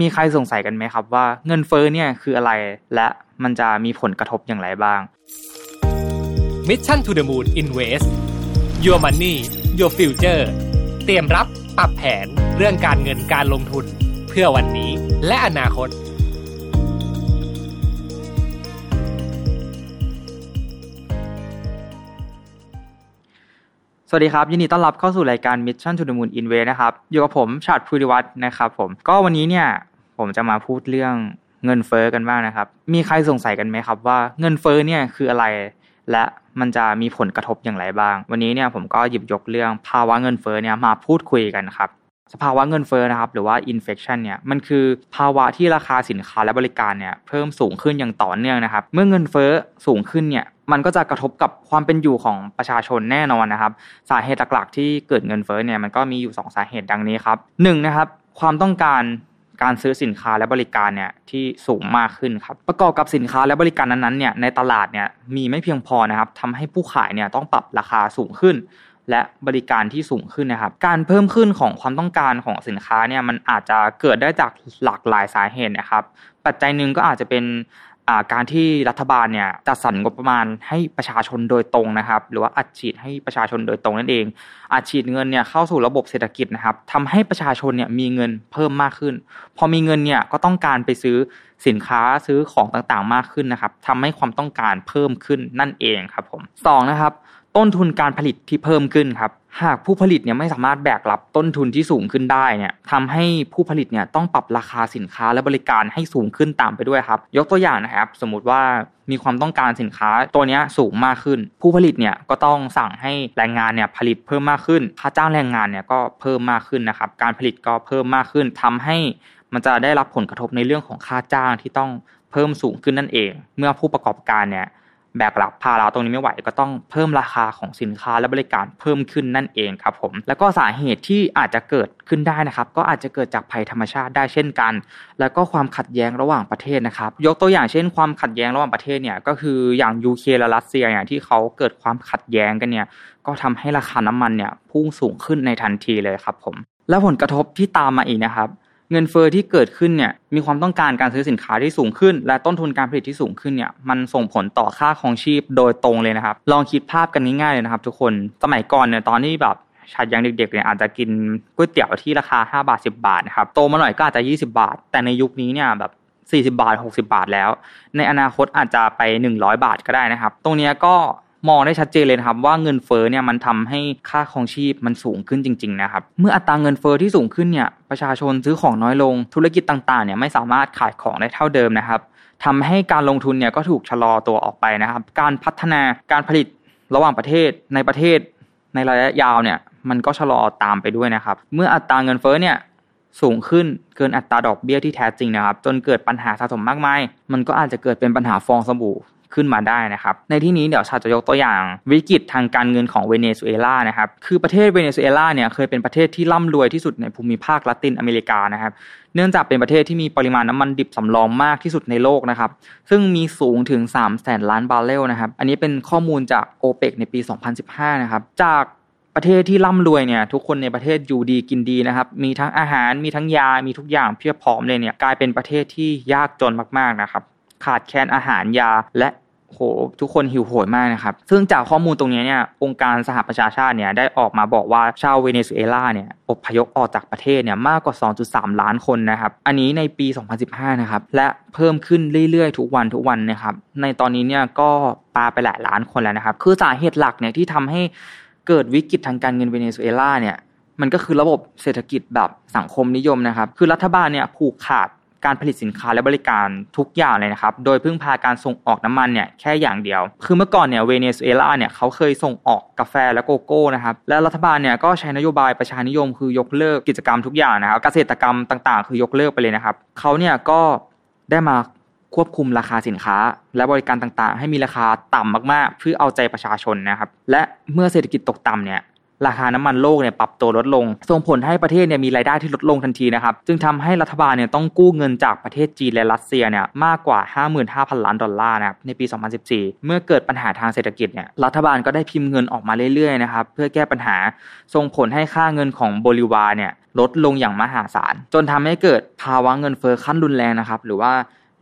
มีใครสงสัยกันไหมครับว่าเงินเฟ้อเนี่ยคืออะไร และมันจะมีผลกระทบอย่างไรบ้าง Mission to the Moon Invest Your Money Your Future เตรียมรับปรับแผนเรื่องการเงินการลงทุน เพื่อวันนี้และอนาคต วัสดีครับ ยินดีต้อนรับเข้าสู่รายการ Mission to the Moon in Way นะครับ อยู่กับผมชาติภูริวัฒน์นะครับผมก็วันนี้เนี่ยผมจะมาพูดเรื่องเงินเฟ้อกันบ้างนะครับ มีใครสงสัยกันไหมครับว่าเงินเฟ้อเนี่ยคืออะไร และมันจะมีผลกระทบอย่างไรบ้าง วันนี้เนี่ยผมก็หยิบยกเรื่องภาวะเงินเฟ้อเนี่ยมาพูดคุยกันครับ สภาวะเงินเฟ้อนะครับ หรือว่า inflation เนี่ยมันคือภาวะที่ราคาสินค้าและบริการเนี่ยเพิ่มสูงขึ้นอย่างต่อเนื่องนะครับ เมื่อเงินเฟ้อสูงขึ้นเนี่ยมันก็จะกระทบกับความเป็นอยู่ของประชาชนแน่นอนนะครับ สาเหตุหลักๆที่เกิดเงินเฟ้อเนี่ยมันก็มีอยู่ 2 สาเหตุดังนี้ครับหนึ่งนะครับความต้องการการซื้อสินค้าและบริการเนี่ยที่สูงมากขึ้นครับประกอบกับสินค้าและบริการนั้นๆเนี่ยในตลาดเนี่ยมีไม่เพียงพอนะครับทำให้ผู้ขายเนี่ยต้องปรับราคาสูงขึ้น และบริการที่สูงขึ้นนะครับ การเพิ่มขึ้นของความต้องการของสินค้าเนี่ยมันอาจจะเกิดได้จากหลากหลายสาเหตุนะครับ ปัจจัยหนึ่งก็อาจจะเป็นการที่รัฐบาลเนี่ยจัดสรรงบประมาณให้ประชาชนโดยตรงนะครับ หรือว่าอัดฉีดให้ประชาชนโดยตรงนั่นเองอัดฉีดเงินเนี่ยเข้าสู่ระบบเศรษฐกิจนะครับทำให้ประชาชนเนี่ยมีเงินเพิ่มมากขึ้น พอมีเงินเนี่ยก็ต้องการไปซื้อสินค้าซื้อของต่างๆมากขึ้นนะครับทำให้ความต้องการเพิ่มขึ้นนั่นเองครับผมสองนะครับ ต้นทุนการผลิตที่เพิ่มขึ้นครับ หากผู้ผลิตเนี่ยไม่สามารถแบกรับต้นทุนที่สูงขึ้นได้เนี่ยทำให้ผู้ผลิตเนี่ยต้องปรับราคาสินค้าและบริการให้สูงขึ้นตามไปด้วยครับ ยกตัวอย่างนะครับ สมมุติว่ามีความต้องการสินค้าตัวนี้สูงมากขึ้น ผู้ผลิตเนี่ยก็ต้องสั่งให้แรงงานเนี่ยผลิตเพิ่มมากขึ้น ค่าจ้างแรงงานเนี่ยก็เพิ่มมากขึ้นนะครับ การผลิตก็เพิ่มมากขึ้นทำให้มันจะได้รับผลกระทบในเรื่องของค่าจ้างที่ต้องเพิ่มสูงขึ้นนั่นเอง เมื่อผู้ประกอบการเนี่ย แบกรับภาระตรงนี้ไม่ไหวก็ต้องเพิ่มราคาของสินค้าและบริการเพิ่มขึ้นนั่นเองครับผมแล้วก็สาเหตุที่อาจจะเกิดขึ้นได้นะครับ ก็อาจจะเกิดจากภัยธรรมชาติได้เช่นกัน แล้วก็ความขัดแย้งระหว่างประเทศนะครับ ยกตัวอย่างเช่น ความขัดแย้งระหว่างประเทศเนี่ยก็คืออย่างยูเครนและรัสเซียเนี่ยที่เขาเกิดความขัดแย้งกันเนี่ยก็ทำให้ราคาน้ำมันเนี่ยพุ่งสูงขึ้นในทันทีเลยครับผมและผลกระทบที่ตามมาอีกนะครับ เงินเฟอ้อที่เกิดขึ้นเนี่ยมีความต้องการการซื้อสินค้าที่สูงขึ้น และต้นทุนการผลิตที่สูงขึ้นเนี่ยมันส่งผลต่อค่าของชีพโดยตรงเลยนะครับ ลองคิดภาพกันง่ายๆเลยนะครับ ทุกคนสมัยก่อนเนี่ยตอนที่แบบชาติยังเด็กๆเนี่ยอาจจะกินก๋วยเตี๋ยวที่ราคา 5 บาท 10 บาทนะครับโตมาหน่อยก็อาจจะ 20 บาท แต่ในยุคนี้เนี่ยแบบ40 บาท 60 บาทแล้ว ในอนาคตอาจจะไป 100 บาทก็ได้นะครับ ตรงนี้ก็ มองได้ชัดเจนเลยครับว่าเงินเฟ้อเนี่ยมันทำให้ค่าครองชีพมันสูงขึ้นจริงๆนะครับเมื่ออัตราเงินเฟ้อที่สูงขึ้นเนี่ยประชาชนซื้อของน้อยลง ธุรกิจต่างๆเนี่ยไม่สามารถขายของได้เท่าเดิมนะครับทำให้การลงทุนเนี่ยก็ถูกชะลอตัวออกไปนะครับ การพัฒนาการผลิตระหว่างประเทศในประเทศในระยะยาวเนี่ยมันก็ชะลอตามไปด้วยนะครับ เมื่ออัตราเงินเฟ้อเนี่ยสูงขึ้นเกินอัตราดอกเบี้ยที่แท้จริงนะครับ จนเกิดปัญหาสะสมมากมาย มันก็อาจจะเกิดเป็นปัญหาฟองสบู่ ขึ้นมาได้นะครับ ในที่นี้เดี๋ยวชาจะยกตัวอย่างวิกฤตทางการเงินของเวเนซุเอลานะครับ คือประเทศเวเนซุเอลาเนี่ยเคยเป็นประเทศที่ร่ำรวยที่สุดในภูมิภาคละตินอเมริกานะครับ เนื่องจากเป็นประเทศที่มีปริมาณน้ำมันดิบสำรองมากที่สุดในโลกนะครับ ซึ่งมีสูงถึง3แสนล้านบาร์เรลนะครับ อันนี้เป็นข้อมูลจากโอเปกในปี 2015 นะครับ จากประเทศที่ร่ำรวยเนี่ยทุกคนในประเทศอยู่ดีกินดีนะครับ มีทั้งอาหารมีทั้งยา มีทุกอย่างเพียบพร้อมเลยเนี่ยกลายเป็นประเทศที่ยากจนมากๆนะครับ ขาดแคลนอาหารยาและ โหทุกคนหิวโหยมากนะครับ ซึ่งจากข้อมูลตรงนี้เนี่ยองค์การสหประชาชาติเนี่ยได้ออกมาบอกว่าชาวเวเนซุเอลาเนี่ยอพยพออกจากประเทศเนี่ยมากกว่า 2.3 ล้านคนนะครับ อันนี้ในปี 2015 นะครับ และเพิ่มขึ้นเรื่อยๆ ทุกวันทุกวันนะครับ ในตอนนี้เนี่ยก็ปาไปหลายล้านคนแล้วนะครับ คือสาเหตุหลักเนี่ยที่ทำให้เกิดวิกฤตทางการเงินเวเนซุเอลาเนี่ยมันก็คือระบบเศรษฐกิจแบบสังคมนิยมนะครับ คือรัฐบาลเนี่ยผูกขาด การผลิตสินค้าและบริการทุกอย่างเลยนะครับ โดยพึ่งพาการส่งออกน้ำมันเนี่ยแค่อย่างเดียว คือเมื่อก่อนเนี่ยเวเนซุเอลาเนี่ยเขาเคยส่งออกกาแฟและโกโก้นะครับและรัฐบาลเนี่ยก็ใช้นโยบายประชานิยม คือยกเลิกกิจกรรมทุกอย่างนะครับเกษตรกรรมต่างๆ คือยกเลิกไปเลยนะครับเขาเนี่ยก็ได้มาควบคุมราคาสินค้า และบริการต่างๆ ให้มีราคาต่ำมากๆ เพื่อเอาใจประชาชนนะครับ และเมื่อเศรษฐกิจตกต่ำเนี่ย ราคาน้ำมันโลกเนี่ยปรับตัวลดลง ส่งผลให้ประเทศเนี่ยมีรายได้ที่ลดลงทันทีนะครับ จึงทำให้รัฐบาลเนี่ยต้องกู้เงินจากประเทศจีนและรัสเซียเนี่ยมากกว่า 55,000 ล้านดอลลาร์นะครับในปี 2014 เมื่อเกิดปัญหาทางเศรษฐกิจเนี่ยรัฐบาลก็ได้พิมพ์เงินออกมาเรื่อยๆนะครับเพื่อแก้ปัญหาส่งผลให้ค่าเงินของโบลิวาเนี่ยลดลงอย่างมหาศาล จนทำให้เกิดภาวะเงินเฟอ้อขั้นรุนแรงนะครับหรือว่า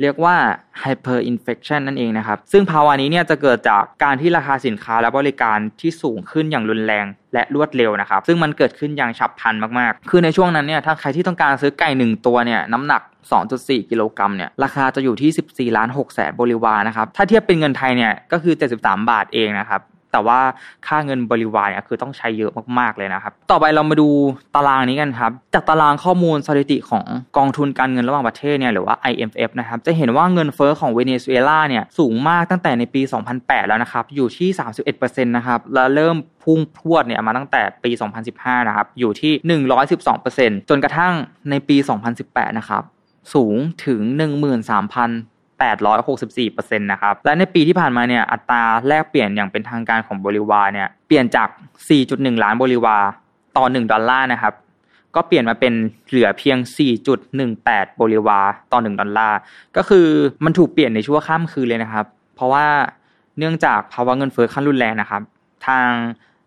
เรียกว่า hyperinflation นั่นเองนะครับ ซึ่งภาวะนี้เนี่ยจะเกิดจากการที่ราคาสินค้าและบริการที่สูงขึ้นอย่างรุนแรงและรวดเร็วนะครับ ซึ่งมันเกิดขึ้นอย่างฉับพลันมากๆ คือในช่วงนั้นเนี่ยถ้าใครที่ต้องการซื้อไก่ 1 ตัวเนี่ยน้ำหนัก 2.4 กิโลกรัมเนี่ยราคาจะอยู่ที่ 14 ล้าน6แสนบริวารนะครับ ถ้าเทียบเป็นเงินไทยเนี่ยก็คือ 73 บาทเองนะครับ แต่ว่าค่าเงินบริวารเนี่ยคือต้องใช้เยอะมากๆเลยนะครับ ต่อไปเรามาดูตารางนี้กันครับ จากตารางข้อมูลสถิติของกองทุนการเงินระหว่างประเทศเนี่ยหรือว่า IMF นะครับ จะเห็นว่าเงินเฟอ้อของเวเนซุเอลาเนี่ยสูงมากตั้งแต่ในปี 2008 แล้วนะครับ อยู่ที่ 31%นะครับ แล้วเริ่มพุ่งพรวดเนี่ยมาตั้งแต่ปี 2015 นะครับ อยู่ที่ 112%จนกระทั่งในปี 2018 นะครับ สูงถึง 13,000 864%นะครับ และในปีที่ผ่านมาเนี่ยอัตราแลกเปลี่ยนอย่างเป็นทางการของบริวารเนี่ยเปลี่ยนจาก 4.1 ล้านบริวารต่อ 1 ดอลลาร์นะครับ ก็เปลี่ยนมาเป็นเหลือเพียง 4.18 บริวารต่อ 1 ดอลลาร์ ก็คือมันถูกเปลี่ยนในชั่วข้ามคืนเลยนะครับ เพราะว่าเนื่องจากภาวะเงินเฟ้อขั้นรุนแรงนะครับ ทาง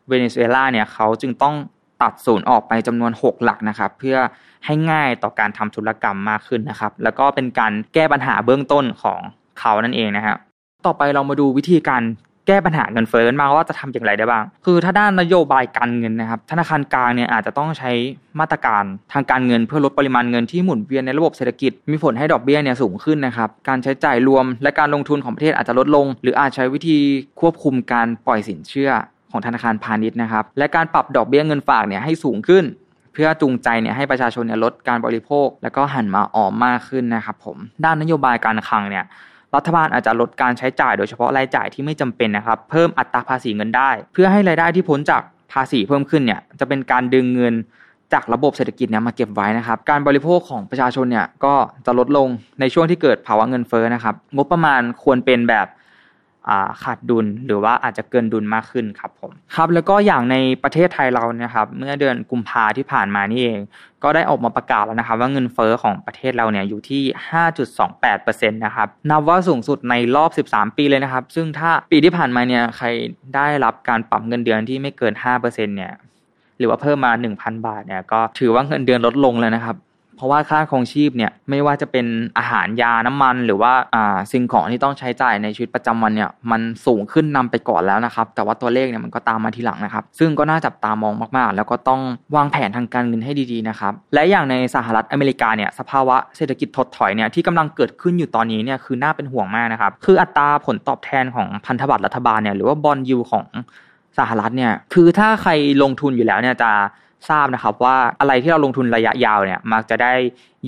เวเนซุเอลาเนี่ยเขาจึงต้อง ตัดศูนย์ออกไปจำนวน 6 หลักนะครับ เพื่อให้ง่ายต่อการทำธุรกรรมมากขึ้นนะครับ แล้วก็เป็นการแก้ปัญหาเบื้องต้นของเขานั่นเองนะครับต่อไปเรามาดูวิธีการแก้ปัญหาเงินเฟ้อกันมาว่าจะทำอย่างไรได้บ้าง คือถ้าด้านนโยบายการเงินนะครับ ธนาคารกลางเนี่ยอาจจะต้องใช้มาตรการทางการเงินเพื่อลดปริมาณเงินที่หมุนเวียนในระบบเศรษฐกิจ มีผลให้ดอกเบี้ยเนี่ยสูงขึ้นนะครับ การใช้จ่ายรวมและการลงทุนของประเทศอาจจะลดลง หรืออาจใช้วิธีควบคุมการปล่อยสินเชื่อ ของธนาคารพาณิชย์นะครับ และการปรับดอกเบี้ยเงินฝากเนี่ยให้สูงขึ้น เพื่อจูงใจเนี่ยให้ประชาชนเนี่ยลดการบริโภค แล้วก็หันมาออมมากขึ้นนะครับผมด้านนโยบายการคลังเนี่ยรัฐบาลอาจจะลดการใช้จ่ายโดยเฉพาะรายจ่ายที่ไม่จำเป็นนะครับ เพิ่มอัตราภาษีเงินได้ เพื่อให้รายได้ที่พ้นจากภาษีเพิ่มขึ้นเนี่ยจะเป็นการดึงเงินจากระบบเศรษฐกิจเนี่ยมาเก็บไว้นะครับ การบริโภคของประชาชนเนี่ยก็จะลดลงในช่วงที่เกิดภาวะเงินเฟ้อนะครับ งบประมาณควรเป็นแบบ ขาดดุลหรือว่าอาจจะเกินดุลมากขึ้นครับผมครับแล้วก็อย่างในประเทศไทยเรานะครับเมื่อเดือนกุมภาที่ผ่านมานี่เอง ก็ได้ออกมาประกาศแล้วนะครับว่าเงินเฟอ้อของประเทศเราเนี่ยอยู่ที่ 5.28%นะครับนับว่าสูงสุดในรอบ 13 ปีเลยนะครับ ซึ่งถ้าปีที่ผ่านมาเนี่ยใครได้รับการปรับเงินเดือนที่ไม่เกิน 5%เนี่ยหรือว่าเพิ่มมา 1,000 บาทเนี่ยก็ถือว่าเงินเดือนลดลงเลยนะครับ เพราะว่าค่าครองชีพเนี่ยไม่ว่าจะเป็นอาหารยาน้ำมัน หรือว่าอ่าสิ่งของที่ต้องใช้จ่ายในชีวิตประจำวันเนี่ยมันสูงขึ้นนำไปก่อนแล้วนะครับแต่ว่าตัวเลขเนี่ยมันก็ตามมาทีหลังนะครับ ซึ่งก็น่าจับตามองมากๆ แล้วก็ต้องวางแผนทางการเงินให้ดีๆนะครับและอย่างในสหรัฐอเมริกาเนี่ยสภาวะเศรษฐกิจถดถอยเนี่ยที่กำลังเกิดขึ้นอยู่ตอนนี้เนี่ยคือน่าเป็นห่วงมากนะครับคืออัตราผลตอบแทนของพันธบัตรรัฐบาลเนี่ยหรือว่าบอลยูของสหรัฐเนี่ยคือถ้าใครลงทุนอยู่แล้วเนี่ยจะ ทราบนะครับว่าอะไรที่เราลงทุนระยะยาวเนี่ยมักจะได้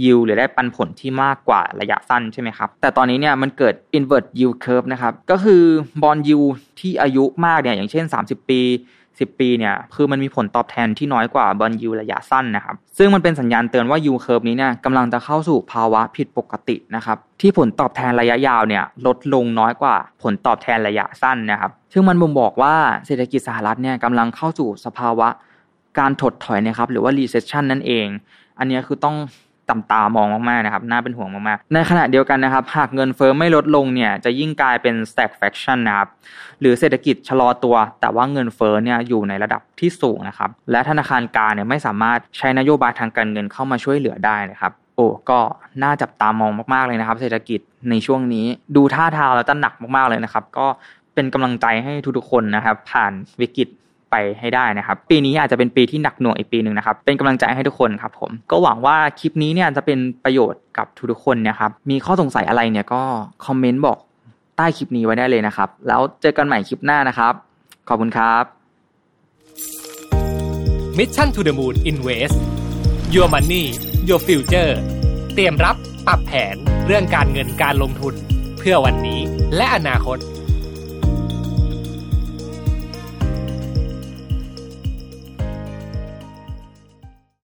ยิวหรือได้ปันผลที่มากกว่าระยะสั้นใช่ไหมครับ แต่ตอนนี้เนี่ยมันเกิด invert yield curve นะครับ ก็คือ bond yield ที่อายุมากเนี่ยอย่างเช่น 30 ปี 10 ปีเนี่ยคือมันมีผลตอบแทนที่น้อยกว่า bond yield ระยะสั้นนะครับ ซึ่งมันเป็นสัญญาณเตือนว่า yield curve นี้เนี่ยกำลังจะเข้าสู่ภาวะผิดปกตินะครับที่ผลตอบแทนระยะยาวเนี่ยลดลงน้อยกว่าผลตอบแทนระยะสั้นนะครับ ซึ่งมันบ่งบอกว่าเศรษฐกิจสหรัฐเนี่ยกำลังเข้าสู่สภาวะ การถดถอยนะครับหรือว่า recession นั่นเอง อันนี้คือต้องตำตามองมากๆนะครับน่าเป็นห่วงมากๆ ในขณะเดียวกันนะครับ หากเงินเฟอ้อไม่ลดลงเนี่ยจะยิ่งกลายเป็น stagflation นะครับหรือเศรษฐกิจชะลอตัว แต่ว่าเงินเฟอ้อเนี่ยอยู่ในระดับที่สูงนะครับและธนาคารกลางเนี่ยไม่สามารถใช้นโยบายทางการเงินเข้ามาช่วยเหลือได้นะครับโอ้ก็น่าจับตามองมากๆเลยนะครับ เศรษฐกิจในช่วงนี้ดูท่าทางแล้วจะหนักมากๆเลยนะครับ ก็เป็นกำลังใจให้ทุกๆคนนะครับ ผ่านวิกฤต ไปให้ได้นะครับ ปีนี้อาจจะเป็นปีที่หนักหน่วงอีกปีหนึ่งนะครับ เป็นกำลังใจให้ทุกคนครับผม ก็หวังว่าคลิปนี้เนี่ยจะเป็นประโยชน์กับทุกๆคนนะครับ มีข้อสงสัยอะไรเนี่ยก็คอมเมนต์บอกใต้คลิปนี้ไว้ได้เลยนะครับ แล้วเจอกันใหม่คลิปหน้านะครับ ขอบคุณครับ Mission to the Moon Invest Your Money Your Future เตรียมรับปรับแผนเรื่องการเงินการลงทุน เพื่อวันนี้และอนาคต